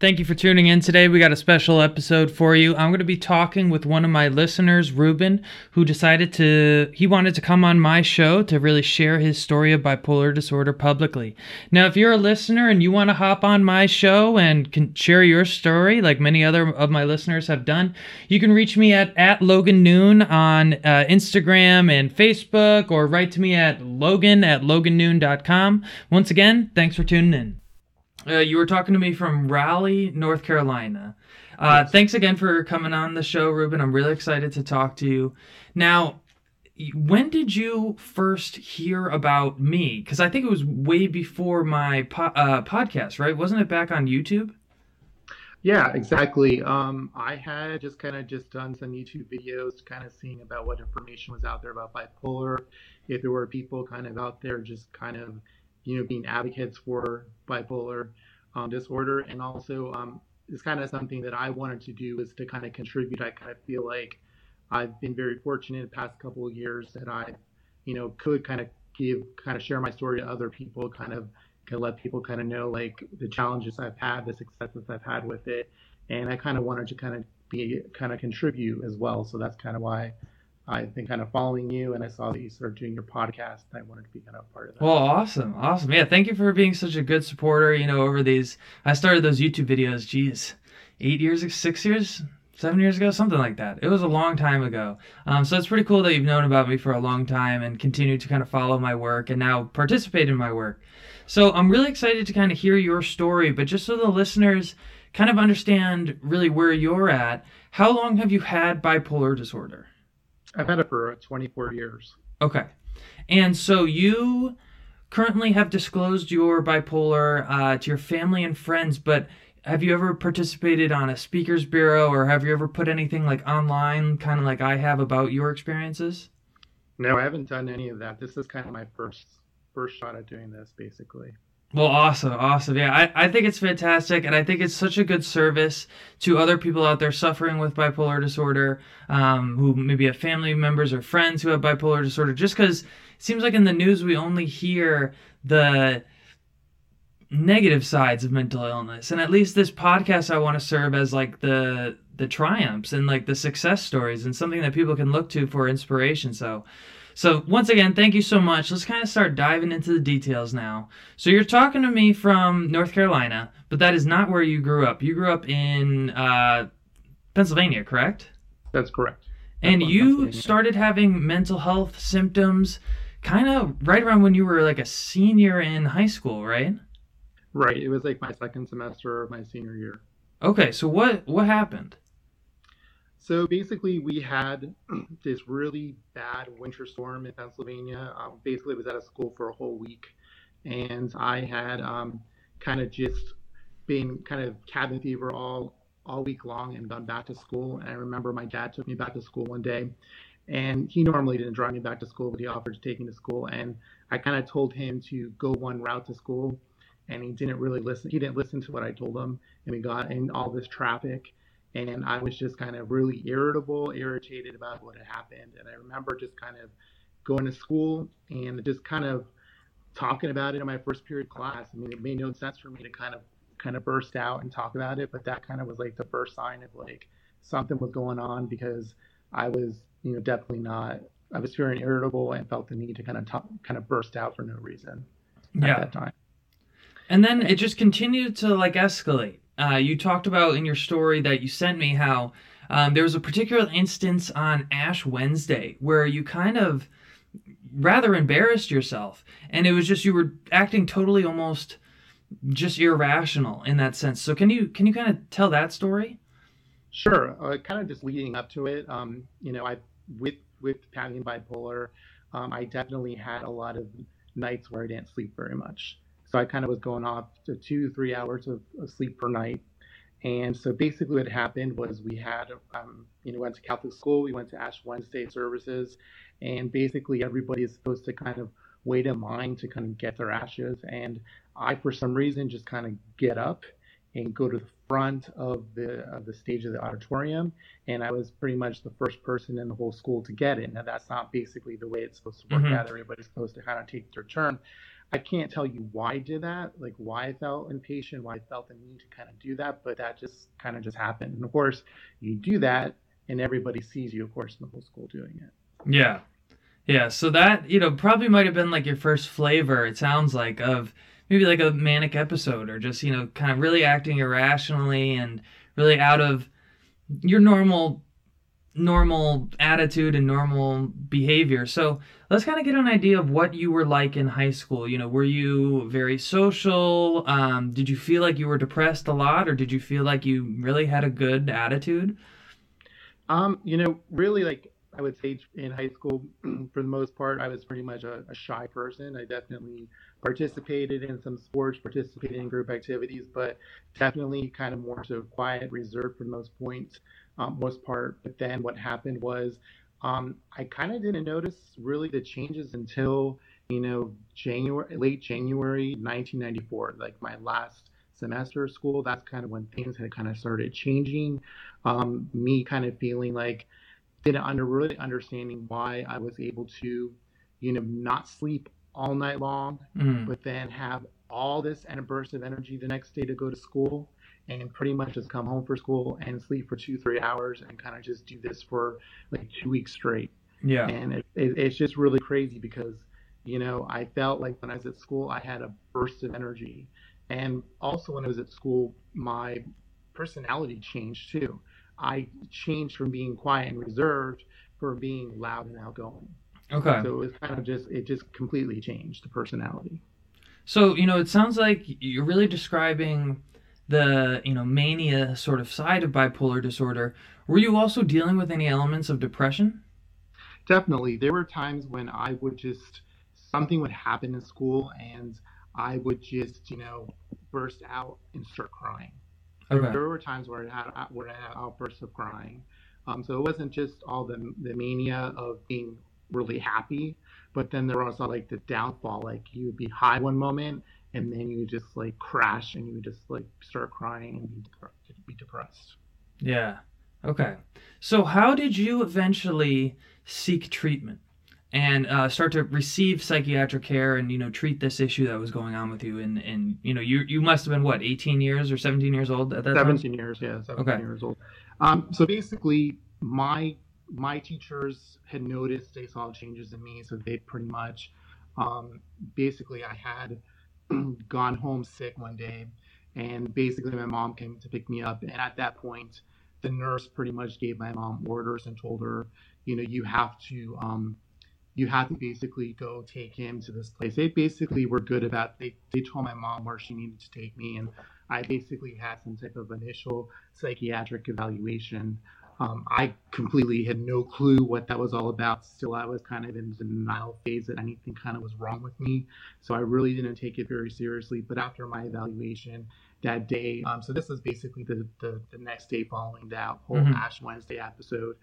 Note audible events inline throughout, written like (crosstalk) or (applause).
Thank you for tuning in today. We got a special episode for you. I'm going to be talking with one of my listeners, Ruben, who decided to, he wanted to come on my show to really share his story of bipolar disorder publicly. Now, if you're a listener and you want to hop on my show and can share your story, like many other of my listeners have done, you can reach me at, at Logan Noone on uh, Instagram and Facebook or write to me at logan at logannoone.com. Once again, thanks for tuning in. Uh, you were talking to me from Raleigh, North Carolina. Uh, yes. Thanks again for coming on the show, Ruben. I'm really excited to talk to you. Now, when did you first hear about me? Because I think it was way before my po- uh, podcast, right? Wasn't it back on YouTube? Yeah, exactly. Um, I had just kind of just done some YouTube videos, kind of seeing about what information was out there about bipolar, if there were people kind of out there just kind of you know, being advocates for bipolar um, disorder. And also, um, it's kind of something that I wanted to do is to kind of contribute. I kind of feel like I've been very fortunate the past couple of years that I, you know, could kind of give, kind of share my story to other people, kind of, kind of let people kind of know like the challenges I've had, the successes I've had with it. And I kind of wanted to kind of be, kind of contribute as well. So that's kind of why I've been kind of following you, and I saw that you started doing your podcast. And I wanted to be kind of part of that. Well, awesome, awesome. Yeah, thank you for being such a good supporter. You know, over these, I started those YouTube videos. Geez, eight years, six years, seven years ago, something like that. It was a long time ago. Um, so it's pretty cool that you've known about me for a long time and continue to kind of follow my work and now participate in my work. So I'm really excited to kind of hear your story, but just so the listeners kind of understand really where you're at, how long have you had bipolar disorder? I've had it for 24 years. Okay. And so you currently have disclosed your bipolar uh, to your family and friends, but have you ever participated on a speakers bureau or have you ever put anything like online, kind of like I have, about your experiences? No, I haven't done any of that. This is kind of my first first shot at doing this, basically. Well, awesome, awesome. Yeah, I, I think it's fantastic, and I think it's such a good service to other people out there suffering with bipolar disorder, um, who maybe have family members or friends who have bipolar disorder. Just because it seems like in the news we only hear the negative sides of mental illness, and at least this podcast I want to serve as like the the triumphs and like the success stories and something that people can look to for inspiration. So so once again, thank you so much. Let's kind of start diving into the details now. So you're talking to me from North Carolina, but that is not where you grew up. You grew up in uh, Pennsylvania, correct? That's correct. That's and you started having mental health symptoms kind of right around when you were like a senior in high school, right? Right. It was like my second semester of my senior year. Okay, so what what happened? So basically, we had (clears throat) this really bad winter storm in Pennsylvania. Um, basically, I was out of school for a whole week, and I had um, kind of just been kind of cabin fever all all week long and gone back to school. And I remember my dad took me back to school one day, and he normally didn't drive me back to school, but he offered to take me to school. And I kind of told him to go one route to school, and he didn't really listen. He didn't listen to what I told him, and we got in all this traffic and I was just kind of really irritable, irritated about what had happened. And I remember just kind of going to school and just kind of talking about it in my first period class. I mean, it made no sense for me to kind of kind of burst out and talk about it, but that kind of was like the first sign of like something was going on because I was, you know, definitely not. I was feeling irritable and felt the need to kind of talk, kind of burst out for no reason yeah. at that time. And then it just continued to like escalate uh, you talked about in your story that you sent me how um, there was a particular instance on Ash Wednesday where you kind of rather embarrassed yourself, and it was just you were acting totally almost just irrational in that sense. So can you can you kind of tell that story? Sure. Uh, kind of just leading up to it, um, you know, I with with having bipolar, um, I definitely had a lot of nights where I didn't sleep very much. So I kind of was going off to two, three hours of, of sleep per night. And so basically what happened was we had, um, you know, went to Catholic school, we went to Ash Wednesday services, and basically everybody is supposed to kind of wait in line to kind of get their ashes. And I, for some reason, just kind of get up and go to the front of the of the stage of the auditorium, and I was pretty much the first person in the whole school to get it. Now that's not basically the way it's supposed to work mm-hmm. out. Everybody's supposed to kind of take their turn, I can't tell you why I did that, like why I felt impatient, why I felt the need to kind of do that, but that just kind of just happened. And of course, you do that, and everybody sees you, of course, in the whole school doing it. Yeah, yeah. So that you know probably might have been like your first flavor. It sounds like of maybe like a manic episode, or just you know kind of really acting irrationally and really out of your normal normal attitude and normal behavior. So let's kind of get an idea of what you were like in high school. You know, were you very social? Um, did you feel like you were depressed a lot, or did you feel like you really had a good attitude? Um, you know, really like I would say in high school, (clears throat) for the most part, I was pretty much a, a shy person. I definitely participated in some sports, participated in group activities, but definitely kind of more so quiet, reserved for most points, um, most part. But then what happened was um, I kind of didn't notice really the changes until you know January, late January 1994, like my last semester of school. That's kind of when things had kind of started changing. Um, me kind of feeling like didn't under really understanding why I was able to, you know, not sleep all night long, mm. but then have all this and a burst of energy the next day to go to school and pretty much just come home for school and sleep for two, three hours and kind of just do this for like two weeks straight. Yeah. And it, it, it's just really crazy because, you know, I felt like when I was at school, I had a burst of energy. And also when I was at school, my personality changed too. I changed from being quiet and reserved for being loud and outgoing. Okay. So it was kind of just it just completely changed the personality. So you know, it sounds like you're really describing the you know mania sort of side of bipolar disorder. Were you also dealing with any elements of depression? Definitely. There were times when I would just something would happen in school and I would just you know burst out and start crying. Okay. There, there were times where I had where I had outbursts of crying. Um, so it wasn't just all the the mania of being really happy. But then there was also like the downfall. Like you would be high one moment and then you just like crash and you would just like start crying and be, be depressed. Yeah. Okay. So how did you eventually seek treatment and uh, start to receive psychiatric care and you know treat this issue that was going on with you and and you know you you must have been what 18 years or 17 years old at that 17 time? years yeah 17 okay. years old um, so basically my my teachers had noticed they saw changes in me, so they pretty much um, basically I had (clears throat) gone home sick one day, and basically my mom came to pick me up, and at that point, the nurse pretty much gave my mom orders and told her, you know, you have to. Um, you have to basically go take him to this place. They basically were good about they they told my mom where she needed to take me and I basically had some type of initial psychiatric evaluation um, I completely had no clue what that was all about. Still, I was kind of in the denial phase that anything kind of was wrong with me. So I really didn't take it very seriously. But after my evaluation that day, um, so this was basically the, the, the, next day following that whole mm-hmm. Ash Wednesday episode,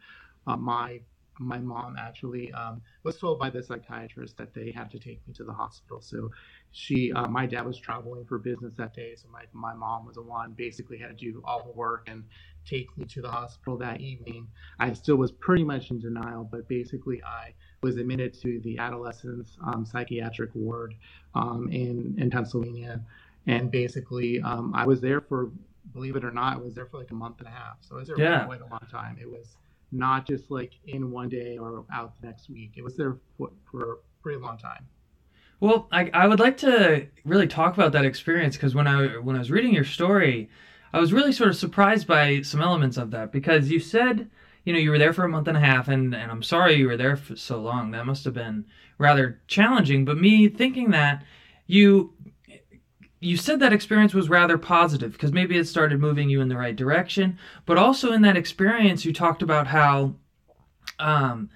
uh, my my mom actually um, was told by the psychiatrist that they had to take me to the hospital. So she, uh, my dad was traveling for business that day, so my my mom was the one basically had to do all the work and take me to the hospital that evening. I still was pretty much in denial, but basically I was admitted to the adolescents um, psychiatric ward um, in in Pennsylvania, and basically um, I was there for, believe it or not, I was there for like a month and a half. So I was there yeah. for quite a long time. It was not just like in one day or out the next week. It was there for, for a pretty long time. Well, I, I would like to really talk about that experience because when I when I was reading your story, I was really sort of surprised by some elements of that because you said, you know, you were there for a month and a half, and, and I'm sorry you were there for so long. That must have been rather challenging. But me thinking that you you said that experience was rather positive because maybe it started moving you in the right direction. But also in that experience, you talked about how, um,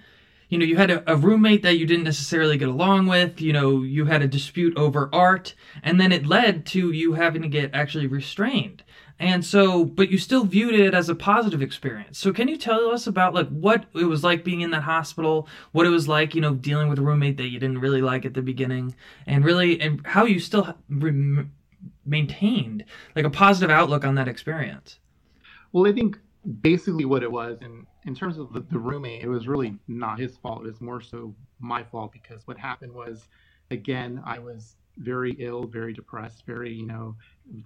you know, you had a, a, roommate that you didn't necessarily get along with. You know, you had a dispute over art, and then it led to you having to get actually restrained. And so, but you still viewed it as a positive experience. So, can you tell us about like what it was like being in that hospital, what it was like, you know, dealing with a roommate that you didn't really like at the beginning, and really, and how you still re- maintained like a positive outlook on that experience? Well, I think basically what it was, and in terms of the, the roommate, it was really not his fault. It was more so my fault because what happened was, again, I was very ill, very depressed, very, you know,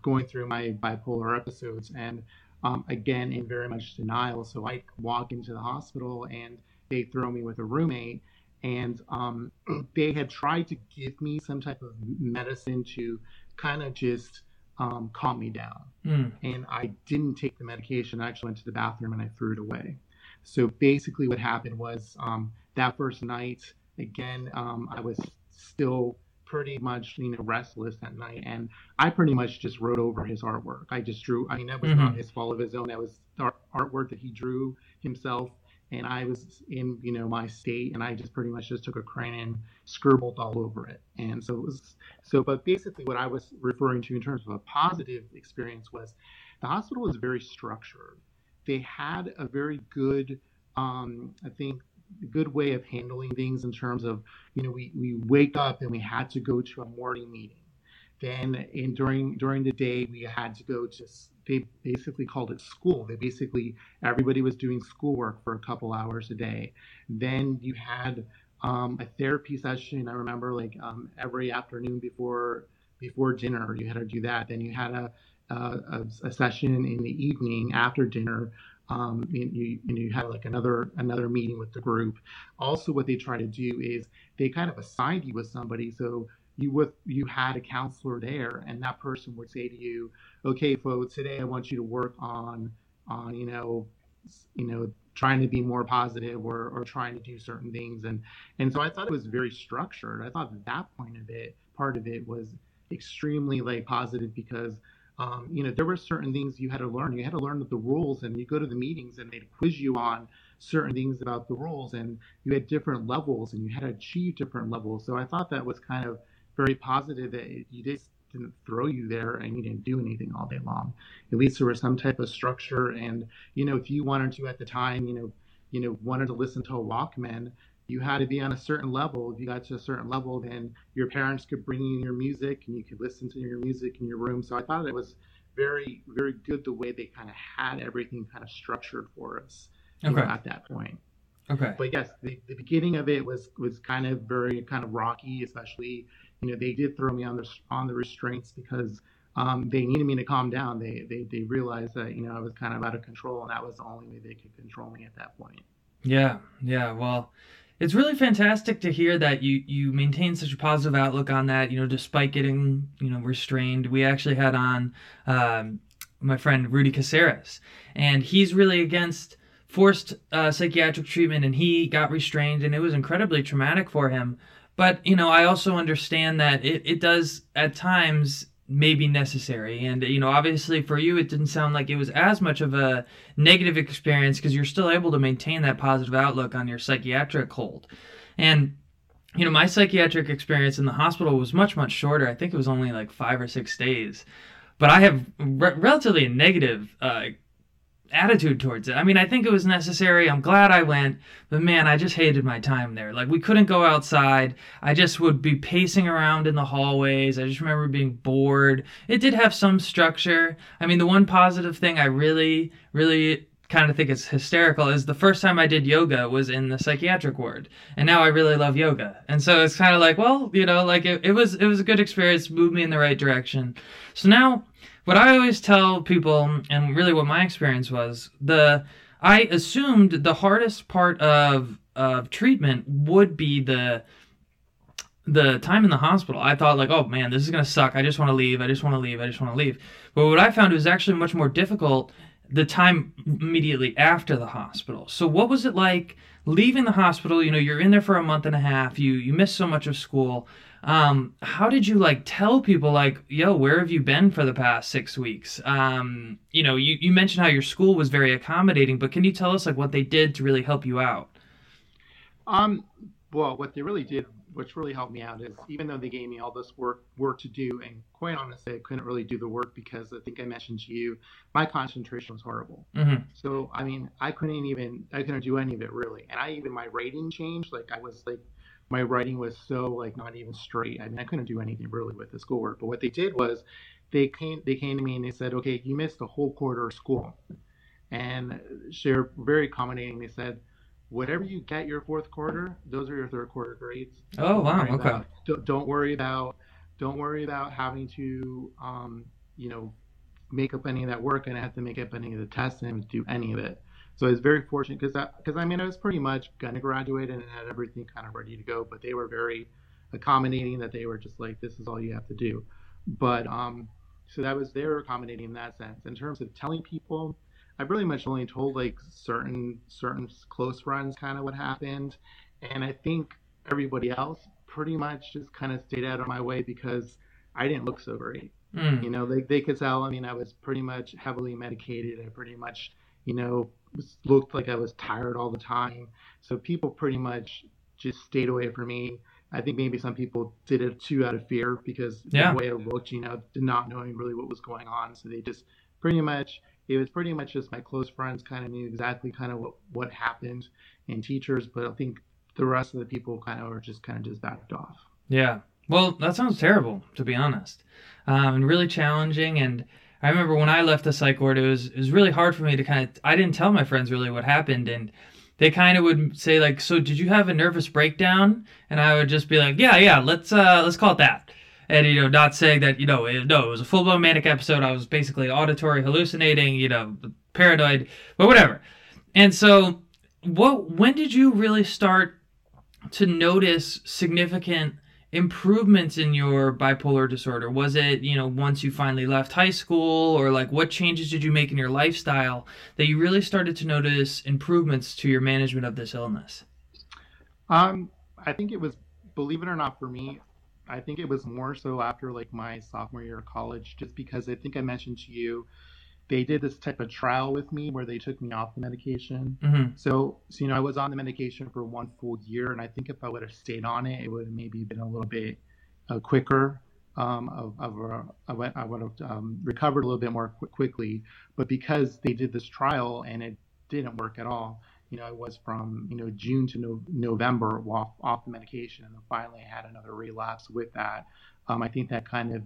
going through my bipolar episodes. And um, again, in very much denial. So I walk into the hospital and they throw me with a roommate. And um, (clears throat) they had tried to give me some type of medicine to kind of just um, calm me down. Mm. And I didn't take the medication. I actually went to the bathroom and I threw it away. So basically, what happened was um, that first night, again, um, I was still pretty much you know restless at night. And i pretty much just wrote over his artwork. I just drew i mean that was mm-hmm. not his fault of his own. That was art, artwork that he drew himself. And i was in you know my state and i just pretty much just took a crayon and scribbled all over it. And so it was so but basically what i was referring to in terms of a positive experience was the hospital was very structured they had a very good um, i think good way of handling things in terms of, you know, we, we wake up and we had to go to a morning meeting. Then in during during the day we had to go to they basically called it school. They basically everybody was doing schoolwork for a couple hours a day. Then you had um, a therapy session. I remember like um, every afternoon before before dinner you had to do that. Then you had a a, a session in the evening after dinner um, and you, and you have like another another meeting with the group. Also, what they try to do is they kind of assign you with somebody. So you with you had a counselor there, and that person would say to you, "Okay, folks, today I want you to work on on you know you know trying to be more positive or, or trying to do certain things and and so i thought it was very structured i thought that, that point of it part of it was extremely like positive because um, you know, there were certain things you had to learn. You had to learn the rules, and you go to the meetings, and they'd quiz you on certain things about the rules, and you had different levels, and you had to achieve different levels. So I thought that was kind of very positive that you just didn't throw you there and you didn't do anything all day long. At least there was some type of structure, and you know, if you wanted to at the time, you know, you know, wanted to listen to a Walkman, you had to be on a certain level. If you got to a certain level, then your parents could bring you your music and you could listen to your music in your room. So I thought it was very, very good the way they kind of had everything kind of structured for us okay. know, at that point. Okay. But yes, the, the beginning of it was was kind of very kind of rocky, especially you know they did throw me on the on the restraints because um, they needed me to calm down. They, they they realized that you know I was kind of out of control, and that was the only way they could control me at that point. Yeah, yeah. Well, it's really fantastic to hear that you you maintain such a positive outlook on that. You know, despite getting you know restrained, we actually had on um, my friend Rudy Caceres, and he's really against forced uh, psychiatric treatment, and he got restrained, and it was incredibly traumatic for him. But you know, I also understand that it, it does at times may be necessary. And, you know, obviously for you, it didn't sound like it was as much of a negative experience because you're still able to maintain that positive outlook on your psychiatric hold. And, you know, my psychiatric experience in the hospital was much, much shorter. I think it was only like five or six days. But I have re- relatively negative uh, attitude towards it. I mean, I think it was necessary. I'm glad I went, but man, I just hated my time there. Like we couldn't go outside. I just would be pacing around in the hallways. I just remember being bored. It did have some structure. I mean, the one positive thing I really really kind of think is hysterical is the first time I did yoga was in the psychiatric ward, and now I really love yoga. And so it's kind of like, well, you know, like it, it was it was a good experience, moved me in the right direction. So now what I always tell people, and really what my experience was, the I assumed the hardest part of of treatment would be the the time in the hospital. I thought like, oh man, this is gonna suck. I just want to leave. I just want to leave. I just want to leave. But what I found was actually much more difficult the time immediately after the hospital. So what was it like leaving the hospital? You know, you're in there for a month and a half. You you miss so much of school. Um, how did you like tell people like, yo, where have you been for the past six weeks? Um, you know, you, you mentioned how your school was very accommodating, but can you tell us like what they did to really help you out? Um, well, what they really did, which really helped me out, is even though they gave me all this work work to do, and quite honestly, I couldn't really do the work because I think I mentioned to you, my concentration was horrible. Mm-hmm. So I mean, I couldn't even I couldn't do any of it really, and I even my rating changed. Like I was like my writing was so like not even straight. I mean, I couldn't do anything really with the schoolwork. But what they did was they came they came to me and they said, okay, you missed a whole quarter of school, and they're very accommodating. They said, whatever you get your fourth quarter, those are your third quarter grades. Oh wow, okay. About, don't, don't worry about don't worry about having to, um, you know, make up any of that work. I didn't have to make up any of the tests and do any of it. So I was very fortunate because because I mean I was pretty much gonna graduate and had everything kind of ready to go, but they were very accommodating that they were just like this is all you have to do. But um, so that was they were accommodating in that sense. In terms of telling people, I really much only told like certain certain close friends kind of what happened, and I think everybody else pretty much just kind of stayed out of my way because I didn't look so great. Mm. You know, they they could tell. I mean, I was pretty much heavily medicated. I pretty much, you know, looked like I was tired all the time. So people pretty much just stayed away from me. I think maybe some people did it too out of fear because yeah. the way I looked, you know, not knowing really what was going on. So they just pretty much it was pretty much just my close friends kind of knew exactly kind of what, what happened and teachers, but I think the rest of the people kind of were just kind of just backed off. Yeah. Well, that sounds terrible, to be honest, um, and really challenging. And I remember when I left the psych ward, it was it was really hard for me to kind of. I didn't tell my friends really what happened, and they kind of would say like, "So did you have a nervous breakdown?" And I would just be like, "Yeah, yeah, let's uh, let's call it that." and you know not saying that you know it, no it was a full-blown manic episode i was basically auditory hallucinating you know paranoid but whatever and so what when did you really start to notice significant improvements in your bipolar disorder? Was it you know once you finally left high school or like what changes did you make in your lifestyle that you really started to notice improvements to your management of this illness? Um i think it was believe it or not for me I think it was more so after like my sophomore year of college, just because I think I mentioned to you, they did this type of trial with me where they took me off the medication. Mm-hmm. So, so, you know, I was on the medication for one full year, and I think if I would have stayed on it, it would have maybe been a little bit uh, quicker. Um, of, of uh, I, would, I would have um, recovered a little bit more qu- quickly, but because they did this trial and it didn't work at all, you know, I was from, you know, June to no- November off, off the medication and then finally I had another relapse with that. Um, I think that kind of,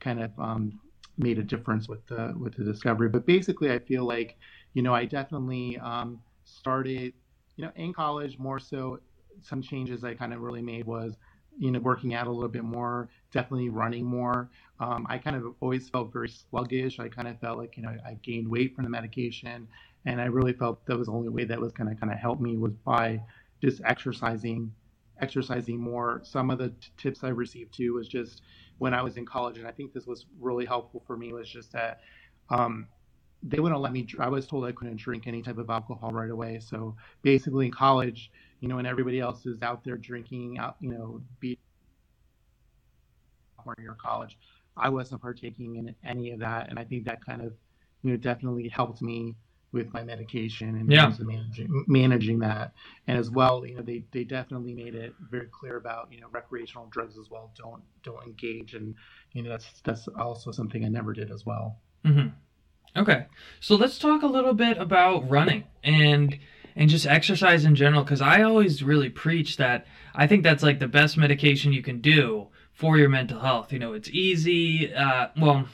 kind of um, made a difference with the, with the discovery. But basically I feel like, you know, I definitely um, started, you know, in college more so some changes I kind of really made was, you know, working out a little bit more, definitely running more. Um, I kind of always felt very sluggish. I kind of felt like, you know, I gained weight from the medication and I really felt that was the only way that was going to kind of help me was by just exercising, exercising more. Some of the t- tips I received too was just when I was in college, and I think this was really helpful for me was just that um, they wouldn't let me. I was told I couldn't drink any type of alcohol right away. So basically, in college, you know, when everybody else is out there drinking, out, you know, be year college, I wasn't partaking in any of that, and I think that kind of, you know, definitely helped me with my medication and yeah. managing managing that. And as well, you know, they, they definitely made it very clear about, you know, recreational drugs as well. Don't don't engage and you know that's that's also something I never did as well. Mm-hmm. Okay. So let's talk a little bit about running and and just exercise in general because I always really preach that I think that's like the best medication you can do for your mental health. You know, it's easy. Uh, well,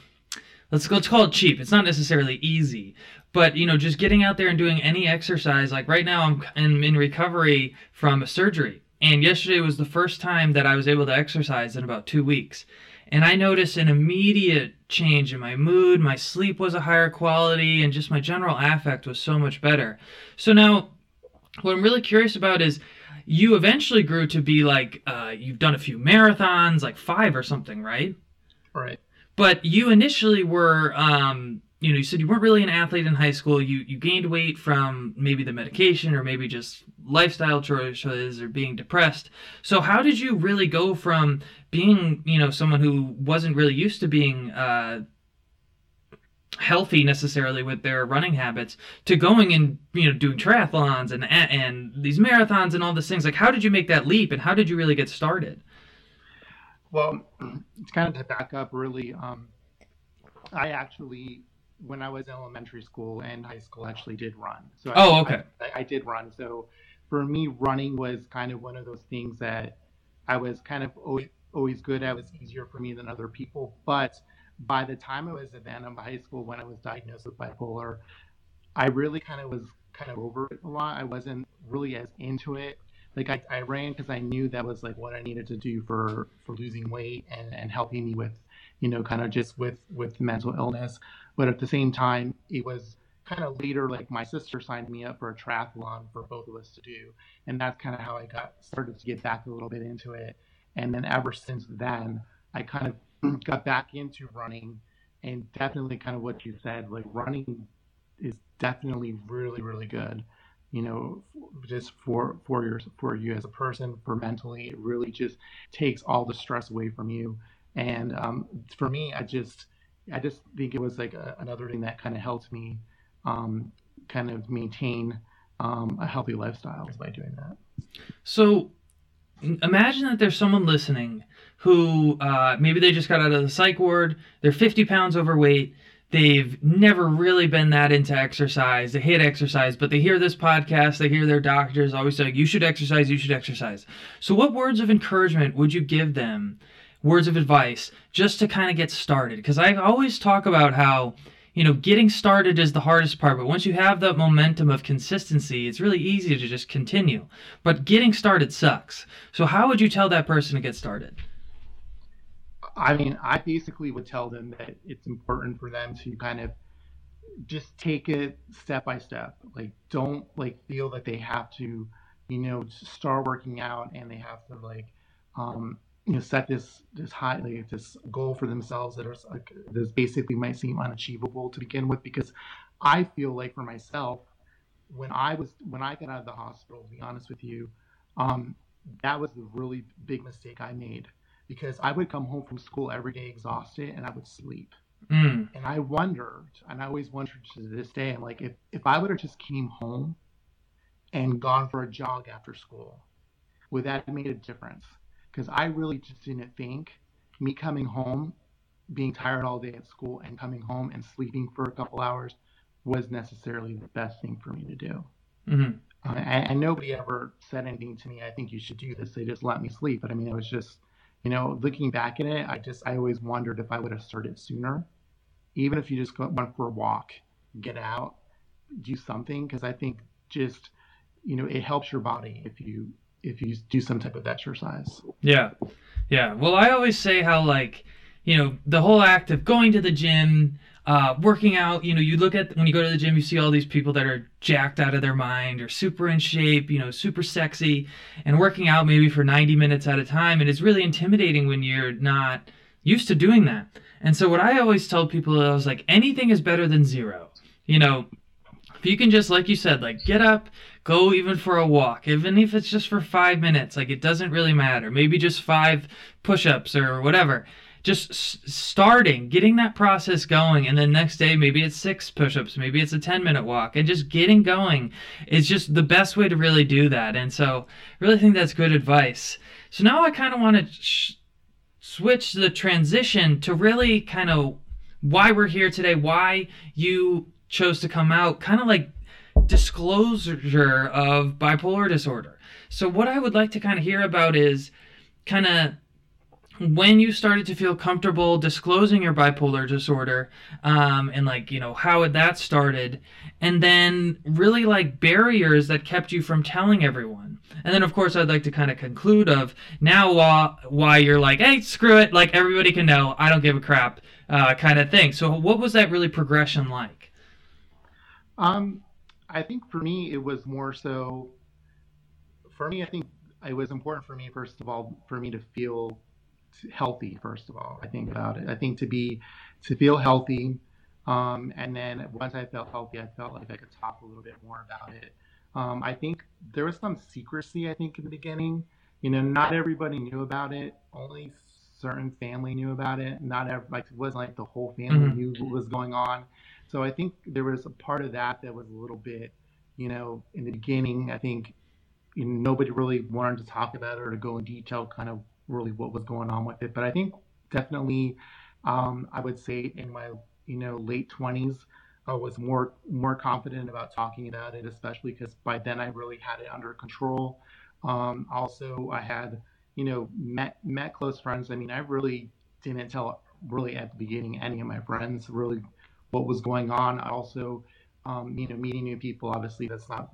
let's let's call it cheap. It's not necessarily easy, but you know just getting out there and doing any exercise like right now i'm, I'm in recovery from a surgery. And yesterday was the first time that i was able to exercise in about two weeks. And i noticed an immediate change in my mood. My sleep was a higher quality and just my general affect was so much better. So now what i'm really curious about is you eventually grew to be like uh, you've done a few marathons like five or something right? Right. But you initially were um, you know, you said you weren't really an athlete in high school. You you gained weight from maybe the medication or maybe just lifestyle choices or being depressed. So how did you really go from being, you know, someone who wasn't really used to being uh, healthy necessarily with their running habits to going and you know doing triathlons and and these marathons and all these things? Like how did you make that leap and how did you really get started? Well, (clears throat) it's kind of to back up really. Um, I actually when I was in elementary school and high school, actually did run. So oh, I, okay. I, I, did run. So for me, running was kind of one of those things that I was kind of always, always good at. It was easier for me than other people. But by the time I was at the end of high school, when I was diagnosed with bipolar, I really kind of was kind of over it a lot. I wasn't really as into it. like I, I ran because I knew that was like what I needed to do for for losing weight and and helping me with, you know, kind of just with with mental illness. But at the same time, it was kind of later like my sister signed me up for a triathlon for both of us to do, and that's kind of how I got started to get back a little bit into it. And then ever since then, I kind of (clears throat) got back into running, and definitely kind of what you said, like running is definitely really really good you know, just for for your for you as a person, for mentally, it really just takes all the stress away from you. And um, for me, I just I just think it was like a, another thing that kind of helped me um, kind of maintain um, a healthy lifestyle by doing that. So imagine that there's someone listening who uh, maybe they just got out of the psych ward, they're 50 pounds overweight, they've never really been that into exercise. They hate exercise, but they hear this podcast, they hear their doctors always say, you should exercise, you should exercise. So, what words of encouragement would you give them? Words of advice just to kind of get started? Because I always talk about how, you know, getting started is the hardest part, but once you have that momentum of consistency, it's really easy to just continue. But getting started sucks. So, how would you tell that person to get started? I mean, I basically would tell them that it's important for them to kind of just take it step by step. Like, don't like feel that they have to, you know, start working out and they have to like, um, you know, set this this high like this goal for themselves that are like this basically might seem unachievable to begin with. Because I feel like for myself, when I was when I got out of the hospital, to be honest with you, um, that was the really big mistake I made because I would come home from school every day exhausted and I would sleep. Mm. And I wondered, and I always wondered to this day, I'm like, if, if I would have just came home and gone for a jog after school, would that have made a difference? Because I really just didn't think me coming home, being tired all day at school, and coming home and sleeping for a couple hours was necessarily the best thing for me to do. Mm-hmm. Uh, and, and nobody ever said anything to me, I think you should do this. They just let me sleep. But I mean, it was just you know, looking back at it, I just I always wondered if I would have started sooner, even if you just go, went for a walk, get out, do something, because I think just you know it helps your body if you if you do some type of exercise. Yeah, yeah. Well, I always say how like you know the whole act of going to the gym uh, working out, you know, you look at when you go to the gym, you see all these people that are jacked out of their mind or super in shape, you know, super sexy, and working out maybe for 90 minutes at a time. And it's really intimidating when you're not used to doing that. And so, what I always tell people is like, anything is better than zero. You know, if you can just, like you said, like get up, go even for a walk, even if it's just for five minutes, like it doesn't really matter. Maybe just five push ups or whatever just starting, getting that process going, and then next day maybe it's six push-ups, maybe it's a 10 minute walk, and just getting going is just the best way to really do that. And so, I really think that's good advice. So now I kind of want to sh- switch the transition to really kind of why we're here today, why you chose to come out, kind of like disclosure of bipolar disorder. So what I would like to kind of hear about is kind of when you started to feel comfortable disclosing your bipolar disorder um, and like you know how had that started and then really like barriers that kept you from telling everyone. And then of course i'd like to kind of conclude of now why, why you're like hey screw it like everybody can know i don't give a crap uh, kind of thing. So what was that really progression like um i think for me it was more so for me i think it was important for me first of all for me to feel healthy first of all i think about it. I think to be to feel healthy um, and then once i felt healthy i felt like i could talk a little bit more about it. Um, i think there was some secrecy i think in the beginning. You know not everybody knew about it. Only certain family knew about it. Not every, like it wasn't like the whole family mm-hmm. knew what was going on so i think there was a part of that that was a little bit you know in the beginning i think you know, nobody really wanted to talk about it or to go in detail kind of really what was going on with it. But I think definitely, um, I would say in my you know late twenties, I was more more confident about talking about it, especially because by then I really had it under control. Um, also, I had you know met met close friends. I mean, I really didn't tell really at the beginning any of my friends really what was going on. I also um, you know meeting new people. Obviously, that's not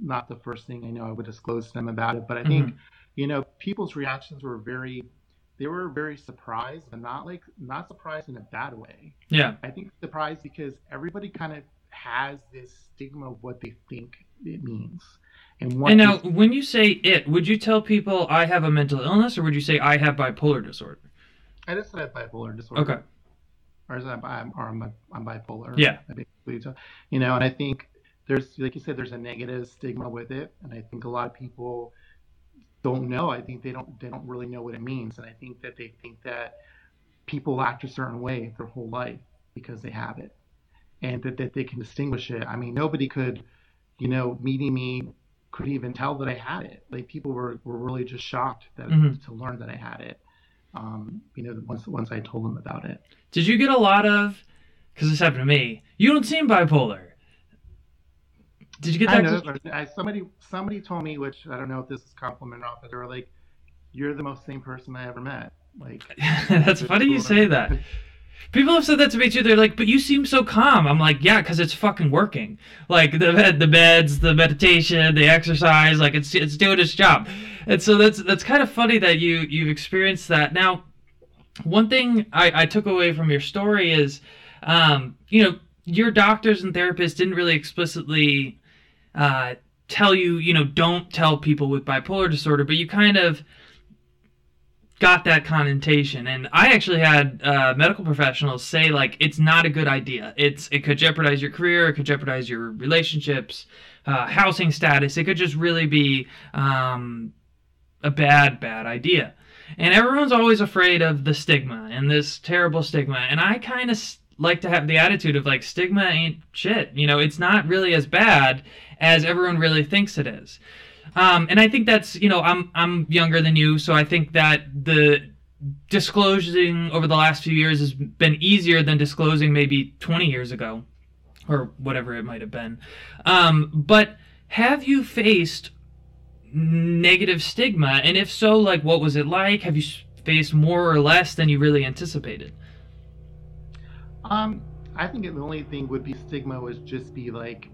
not the first thing I know I would disclose to them about it. But I think, mm-hmm. you know, people's reactions were very, they were very surprised, but not like, not surprised in a bad way. Yeah. I think surprised because everybody kind of has this stigma of what they think it means. And, and now, when you say it, would you tell people I have a mental illness, or would you say I have bipolar disorder? I just said bipolar disorder. Okay. Or, I'm, I'm, or I'm, I'm bipolar. Yeah. You know, and I think there's like you said there's a negative stigma with it and i think a lot of people don't know i think they don't they don't really know what it means and i think that they think that people act a certain way their whole life because they have it and that, that they can distinguish it i mean nobody could you know meeting me could even tell that i had it like people were, were really just shocked that mm-hmm. to learn that i had it um, you know once once i told them about it did you get a lot of because this happened to me you don't seem bipolar did you get that? I know. I, somebody somebody told me, which I don't know if this is compliment or not, but they were like, "You're the most sane person I ever met." Like, (laughs) that's funny you say that. (laughs) People have said that to me too. They're like, "But you seem so calm." I'm like, "Yeah, because it's fucking working. Like the bed, the beds, the meditation, the exercise. Like it's it's doing its job." And so that's that's kind of funny that you you've experienced that. Now, one thing I, I took away from your story is, um, you know, your doctors and therapists didn't really explicitly uh, tell you, you know, don't tell people with bipolar disorder, but you kind of got that connotation. And I actually had uh, medical professionals say like it's not a good idea. It's it could jeopardize your career, it could jeopardize your relationships, uh, housing status. It could just really be um, a bad bad idea. And everyone's always afraid of the stigma and this terrible stigma. And I kind of like to have the attitude of like stigma ain't shit. You know, it's not really as bad as everyone really thinks it is. Um, and I think that's you know I'm I'm younger than you, so I think that the disclosing over the last few years has been easier than disclosing maybe 20 years ago, or whatever it might have been. Um, but have you faced negative stigma, and if so, like what was it like? Have you faced more or less than you really anticipated? Um, I think the only thing would be stigma would just be like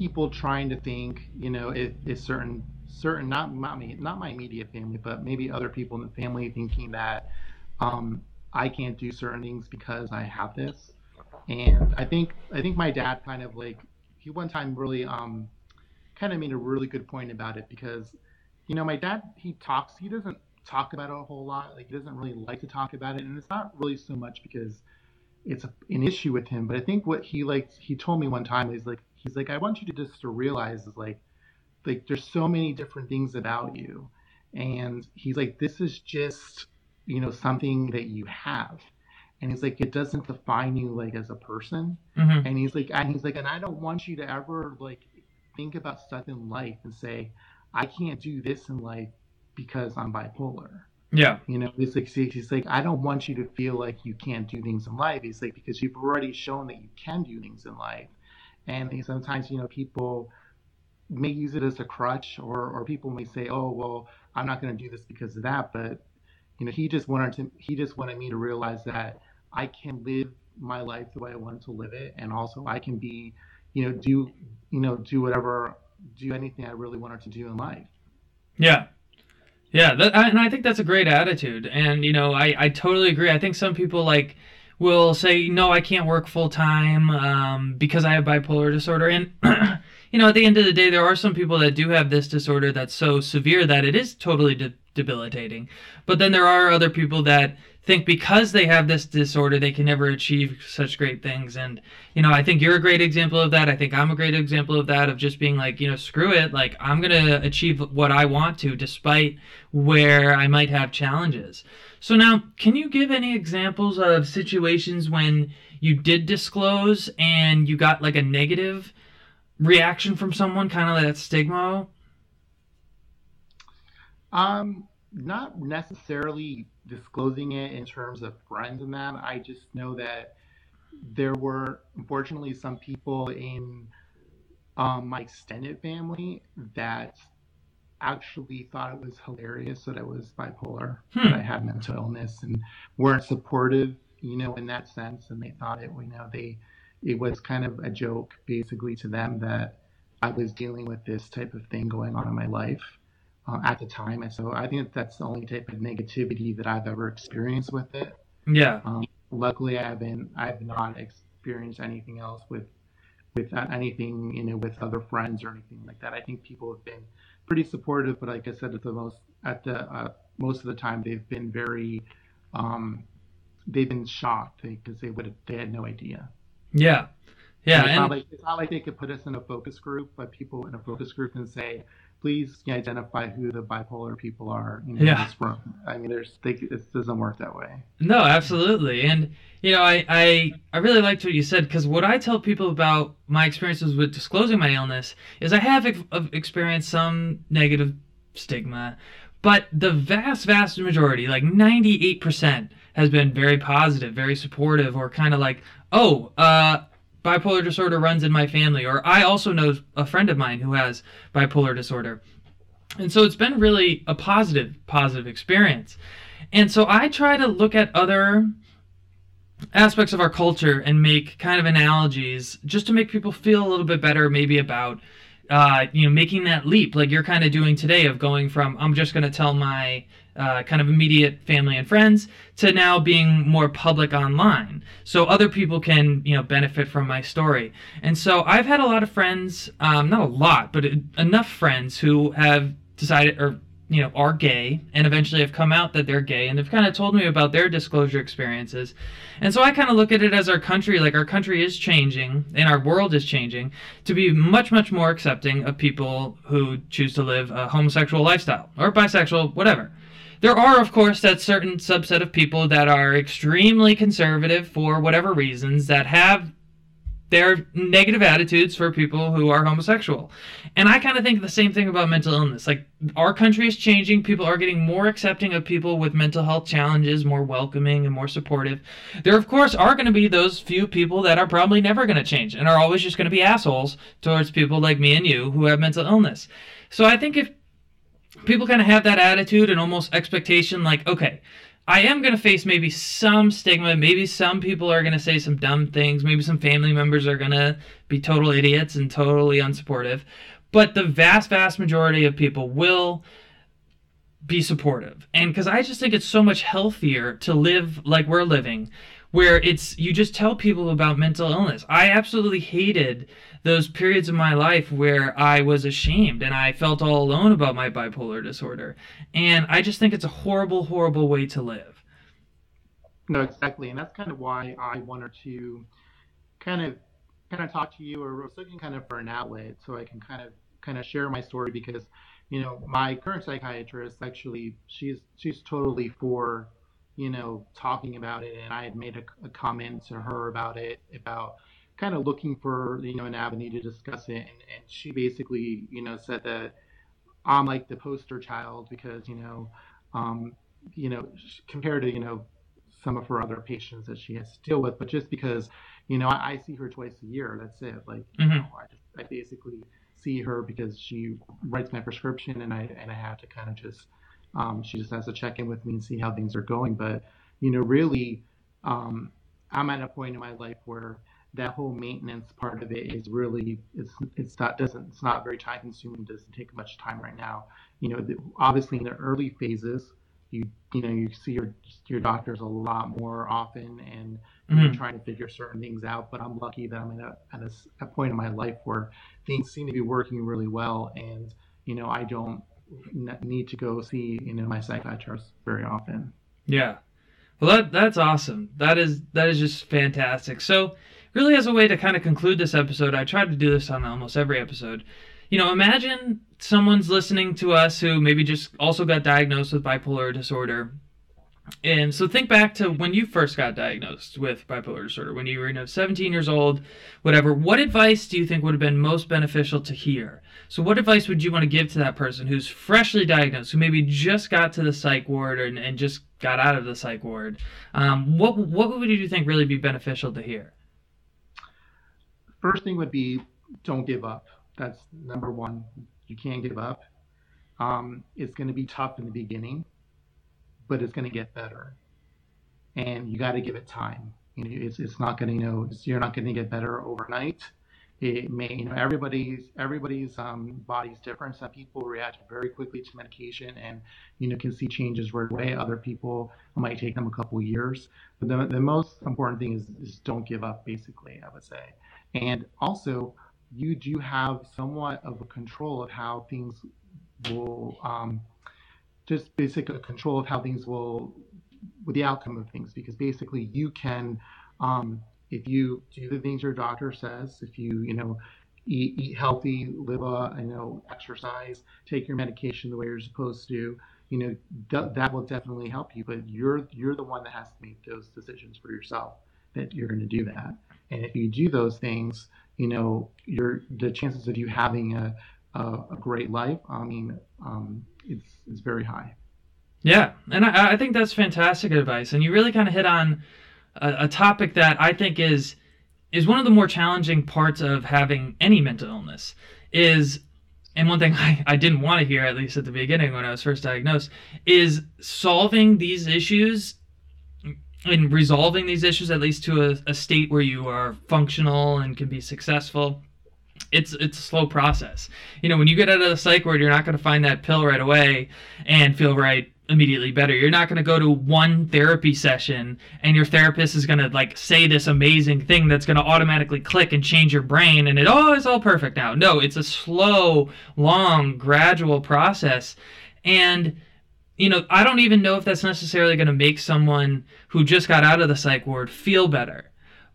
people trying to think, you know, if, if certain certain not not me not my immediate family, but maybe other people in the family thinking that um, I can't do certain things because I have this. And I think I think my dad kind of like he one time really um kind of made a really good point about it because you know my dad he talks he doesn't talk about it a whole lot like he doesn't really like to talk about it and it's not really so much because it's a, an issue with him but i think what he like he told me one time is like he's like, I want you to just to realize is like, like there's so many different things about you, and he's like, this is just you know something that you have, and he's like, it doesn't define you like as a person, mm-hmm. and he's like, and he's like, and I don't want you to ever like think about stuff in life and say, I can't do this in life because I'm bipolar. Yeah. You know, he's like, he's like, I don't want you to feel like you can't do things in life. He's like, because you've already shown that you can do things in life and sometimes you know people may use it as a crutch or or people may say oh well i'm not going to do this because of that but you know he just wanted to he just wanted me to realize that i can live my life the way i wanted to live it and also i can be you know do you know do whatever do anything i really wanted to do in life. Yeah. Yeah that, and i think that's a great attitude and you know i i totally agree. I think some people like will say, no, I can't work full time um, because I have bipolar disorder. And, (clears throat) you know, at the end of the day, there are some people that do have this disorder that's so severe that it is totally de- debilitating. But then there are other people that think because they have this disorder, they can never achieve such great things. And, you know, I think you're a great example of that. I think I'm a great example of that, of just being like, you know, screw it. Like, I'm going to achieve what I want to despite where I might have challenges. So now, can you give any examples of situations when you did disclose and you got like a negative reaction from someone, kind of like that stigma? Um, not necessarily disclosing it in terms of friends and that. I just know that there were unfortunately some people in um, my extended family that actually thought it was hilarious that I was bipolar, hmm. that I had mental illness, and weren't supportive, you know, in that sense. And they thought it, you know, they, it was kind of a joke basically to them that, I was dealing with this type of thing going on in my life uh, at the time. And so I think that's the only type of negativity that I've ever experienced with it. Yeah. Um, luckily, I haven't. I've not experienced anything else with with anything you know with other friends or anything like that. I think people have been pretty supportive, but like I said, at the most at the uh, most of the time they've been very um, they've been shocked because they would they had no idea. Yeah. Yeah, it's, and, not like, it's not like they could put us in a focus group, but people in a focus group and say, please identify who the bipolar people are you know, yeah. in this room. I mean, there's they, it doesn't work that way. No, absolutely, and you know, I I, I really liked what you said because what I tell people about my experiences with disclosing my illness is I have ex- experienced some negative stigma, but the vast vast majority, like ninety eight percent, has been very positive, very supportive, or kind of like, oh, uh bipolar disorder runs in my family, or I also know a friend of mine who has bipolar disorder. And so it's been really a positive, positive experience. And so I try to look at other aspects of our culture and make kind of analogies just to make people feel a little bit better, maybe about. Uh, you know, making that leap like you're kind of doing today of going from I'm just going to tell my uh, kind of immediate family and friends to now being more public online. So other people can you know benefit from my story. And so i've had a lot of friends um, not a lot but enough friends who have decided or you know are gay and eventually have come out that they're gay and they've kind of told me about their disclosure experiences. And so i kind of look at it as our country like our country is changing and our world is changing to be much much more accepting of people who choose to live a homosexual lifestyle or bisexual whatever there are, of course, that certain subset of people that are extremely conservative for whatever reasons that have their negative attitudes for people who are homosexual. And I kind of think the same thing about mental illness. Like, our country is changing. People are getting more accepting of people with mental health challenges, more welcoming and more supportive. There, of course, are going to be those few people that are probably never going to change and are always just going to be assholes towards people like me and you who have mental illness. So I think if people kind of have that attitude and almost expectation like, okay, I am going to face maybe some stigma. Maybe some people are going to say some dumb things. Maybe some family members are going to be total idiots and totally unsupportive. But the vast, vast majority of people will be supportive. And because I just think it's so much healthier to live like we're living, where it's you just tell people about mental illness. I absolutely hated those periods of my life where I was ashamed and I felt all alone about my bipolar disorder. And I just think it's a horrible, horrible way to live. No, exactly. And that's kind of why I wanted to kind of kind of talk to you or was looking kind of for an outlet so I can kind of kind of share my story because you know my current psychiatrist actually she's she's totally for you know talking about it and I had made a, a comment to her about it about kind of looking for you know an avenue to discuss it, and, and she basically you know said that I'm like the poster child because you know um, you know compared to you know some of her other patients that she has to deal with, but just because you know I, I see her twice a year, that's it. Like mm-hmm. you know, I, just, I basically see her because she writes my prescription, and I and I have to kind of just um, she just has to check in with me and see how things are going. But you know, really, um, I'm at a point in my life where that whole maintenance part of it is really it's it's not doesn't it's not very time consuming doesn't take much time right now you know the, obviously in the early phases you you know you see your your doctors a lot more often and mm-hmm. you're trying to figure certain things out but i'm lucky that i'm at a, at a, a point in my life where things seem to be working really well and you know i don't need to go see you know my psychiatrist very often yeah well that that's awesome that is that is just fantastic so really as a way to kind of conclude this episode, I try to do this on almost every episode. You know, imagine someone's listening to us who maybe just also got diagnosed with bipolar disorder. And so think back to when you first got diagnosed with bipolar disorder, when you were, you know, 17 years old, whatever. What advice do you think would have been most beneficial to hear? So what advice would you want to give to that person who's freshly diagnosed, who maybe just got to the psych ward and, and just got out of the psych ward? Um, what what would you think really be beneficial to hear? first thing would be don't give up. That's number one. You can't give up. Um, it's going to be tough in the beginning, but it's going to get better. And you got to give it time. You know, it's, it's not going to, you know, you're not going to get better overnight. it may you know everybody's everybody's um, body's different some people react very quickly to medication and you know can see changes right away other people might take them a couple years but the, the most important thing is, is don't give up basically i would say and also you do have somewhat of a control of how things will um, just basic control of how things will with the outcome of things because basically you can um, if you do the things your doctor says, if you, you know, eat, eat healthy, live a, you know, exercise, take your medication the way you're supposed to, you know, th- that will definitely help you. But you're you're the one that has to make those decisions for yourself that you're going to do that. And if you do those things, you know, your the chances of you having a a, a great life, I mean, um, it's it's very high. Yeah, and I, I think that's fantastic advice, and you really kind of hit on a, a topic that I think is is one of the more challenging parts of having any mental illness is and one thing (laughs) I, I didn't want to hear at least at the beginning when i was first diagnosed is solving these issues and resolving these issues at least to a, a state where you are functional and can be successful it's it's a slow process you know when you get out of the psych ward you're not going to find that pill right away and feel right immediately better. You're not going to go to one therapy session and your therapist is going to like say this amazing thing that's going to automatically click and change your brain and it oh it's all perfect now. No, it's a slow, long, gradual process. And you know, I don't even know if that's necessarily going to make someone who just got out of the psych ward feel better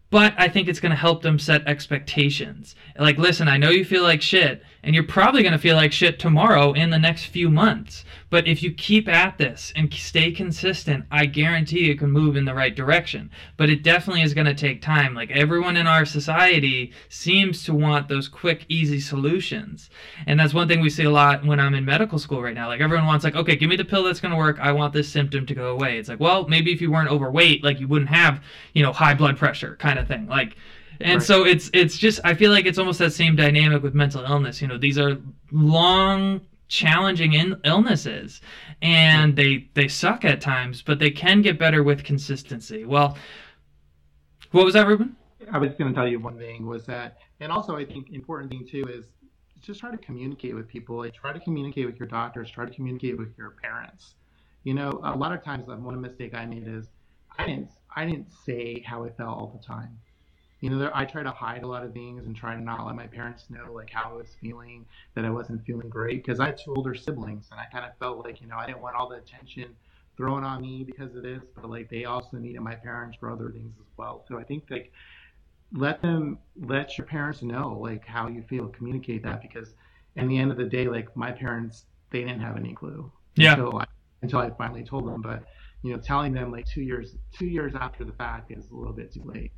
but I think it's going to help them set expectations. Like, listen, I know you feel like shit, and you're probably going to feel like shit tomorrow in the next few months. But if you keep at this and stay consistent, I guarantee you can move in the right direction. But it definitely is going to take time. Like, everyone in our society seems to want those quick, easy solutions. And that's one thing we see a lot when I'm in medical school right now. Like, everyone wants, like, okay, give me the pill that's going to work. I want this symptom to go away. It's like, well, maybe if you weren't overweight, like, you wouldn't have, you know, high blood pressure kind of thing. Like, and right. so it's it's just I feel like it's almost that same dynamic with mental illness. You know, these are long challenging in- illnesses and they they suck at times but they can get better with consistency. Well what was that ruben? I was going to tell you one thing was that and also i think important thing too is just try to communicate with people. Like try to communicate with your doctors try to communicate with your parents. You know a lot of times one mistake i made is i didn't i didn't say how i felt all the time you know, there, I try to hide a lot of things and try to not let my parents know like how I was feeling, that I wasn't feeling great because I had two older siblings and I kind of felt like, you know, I didn't want all the attention thrown on me because of this, but like they also needed my parents for other things as well. So I think like let them let your parents know like how you feel, communicate that because in the end of the day, like my parents, they didn't have any clue. Yeah. Until I, until I finally told them, but you know, telling them like two years two years after the fact is a little bit too late.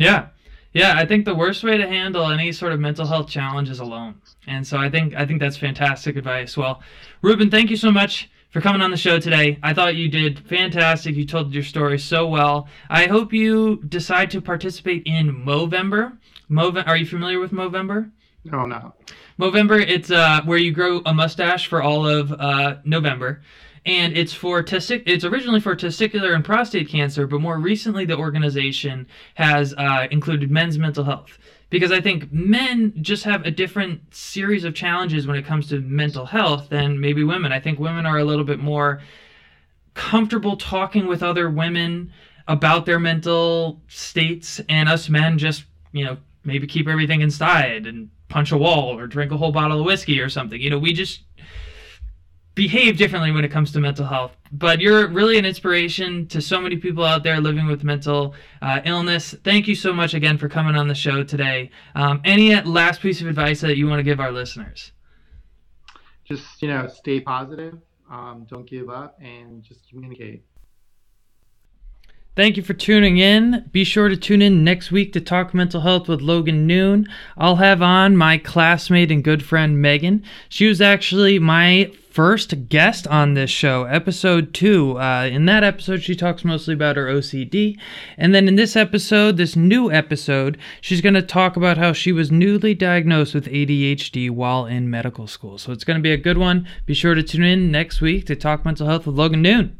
Yeah. Yeah, I think the worst way to handle any sort of mental health challenge is alone. And so I think I think that's fantastic advice. Well, Ruben, thank you so much for coming on the show today. I thought you did fantastic. You told your story so well. I hope you decide to participate in Movember. Move are you familiar with Movember? No, no. Movember, it's uh, where you grow a mustache for all of uh, November and it's for testic. It's originally for testicular and prostate cancer, but more recently the organization has uh, included men's mental health because I think men just have a different series of challenges when it comes to mental health than maybe women. I think women are a little bit more comfortable talking with other women about their mental states, and us men just you know maybe keep everything inside and punch a wall or drink a whole bottle of whiskey or something. You know, we just behave differently when it comes to mental health. But you're really an inspiration to so many people out there living with mental uh, illness. Thank you so much again for coming on the show today. Um, any last piece of advice that you want to give our listeners? Just, you know, stay positive, um, don't give up, and just communicate. Thank you for tuning in. Be sure to tune in next week to talk mental health with Logan Noone. I'll have on my classmate and good friend Megan. She was actually my first guest on this show, episode two. Uh, in that episode, she talks mostly about her OCD. And then in this episode, this new episode, she's going to talk about how she was newly diagnosed with ADHD while in medical school. So it's going to be a good one. Be sure to tune in next week to talk mental health with Logan Noone.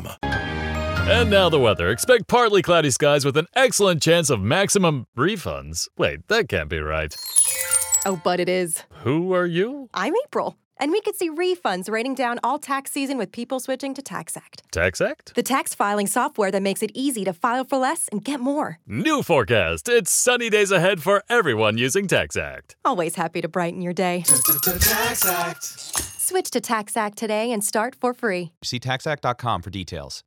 drama. And now the weather. Expect partly cloudy skies with an excellent chance of maximum refunds. Wait, that can't be right. Oh, but it is. Who are you? I'm April. And we could see refunds raining down all tax season with people switching to TaxAct. TaxAct? The tax filing software that makes it easy to file for less and get more. New forecast. It's sunny days ahead for everyone using TaxAct. Always happy to brighten your day. TaxAct. Switch to TaxAct today and start for free. See taxact.com for details.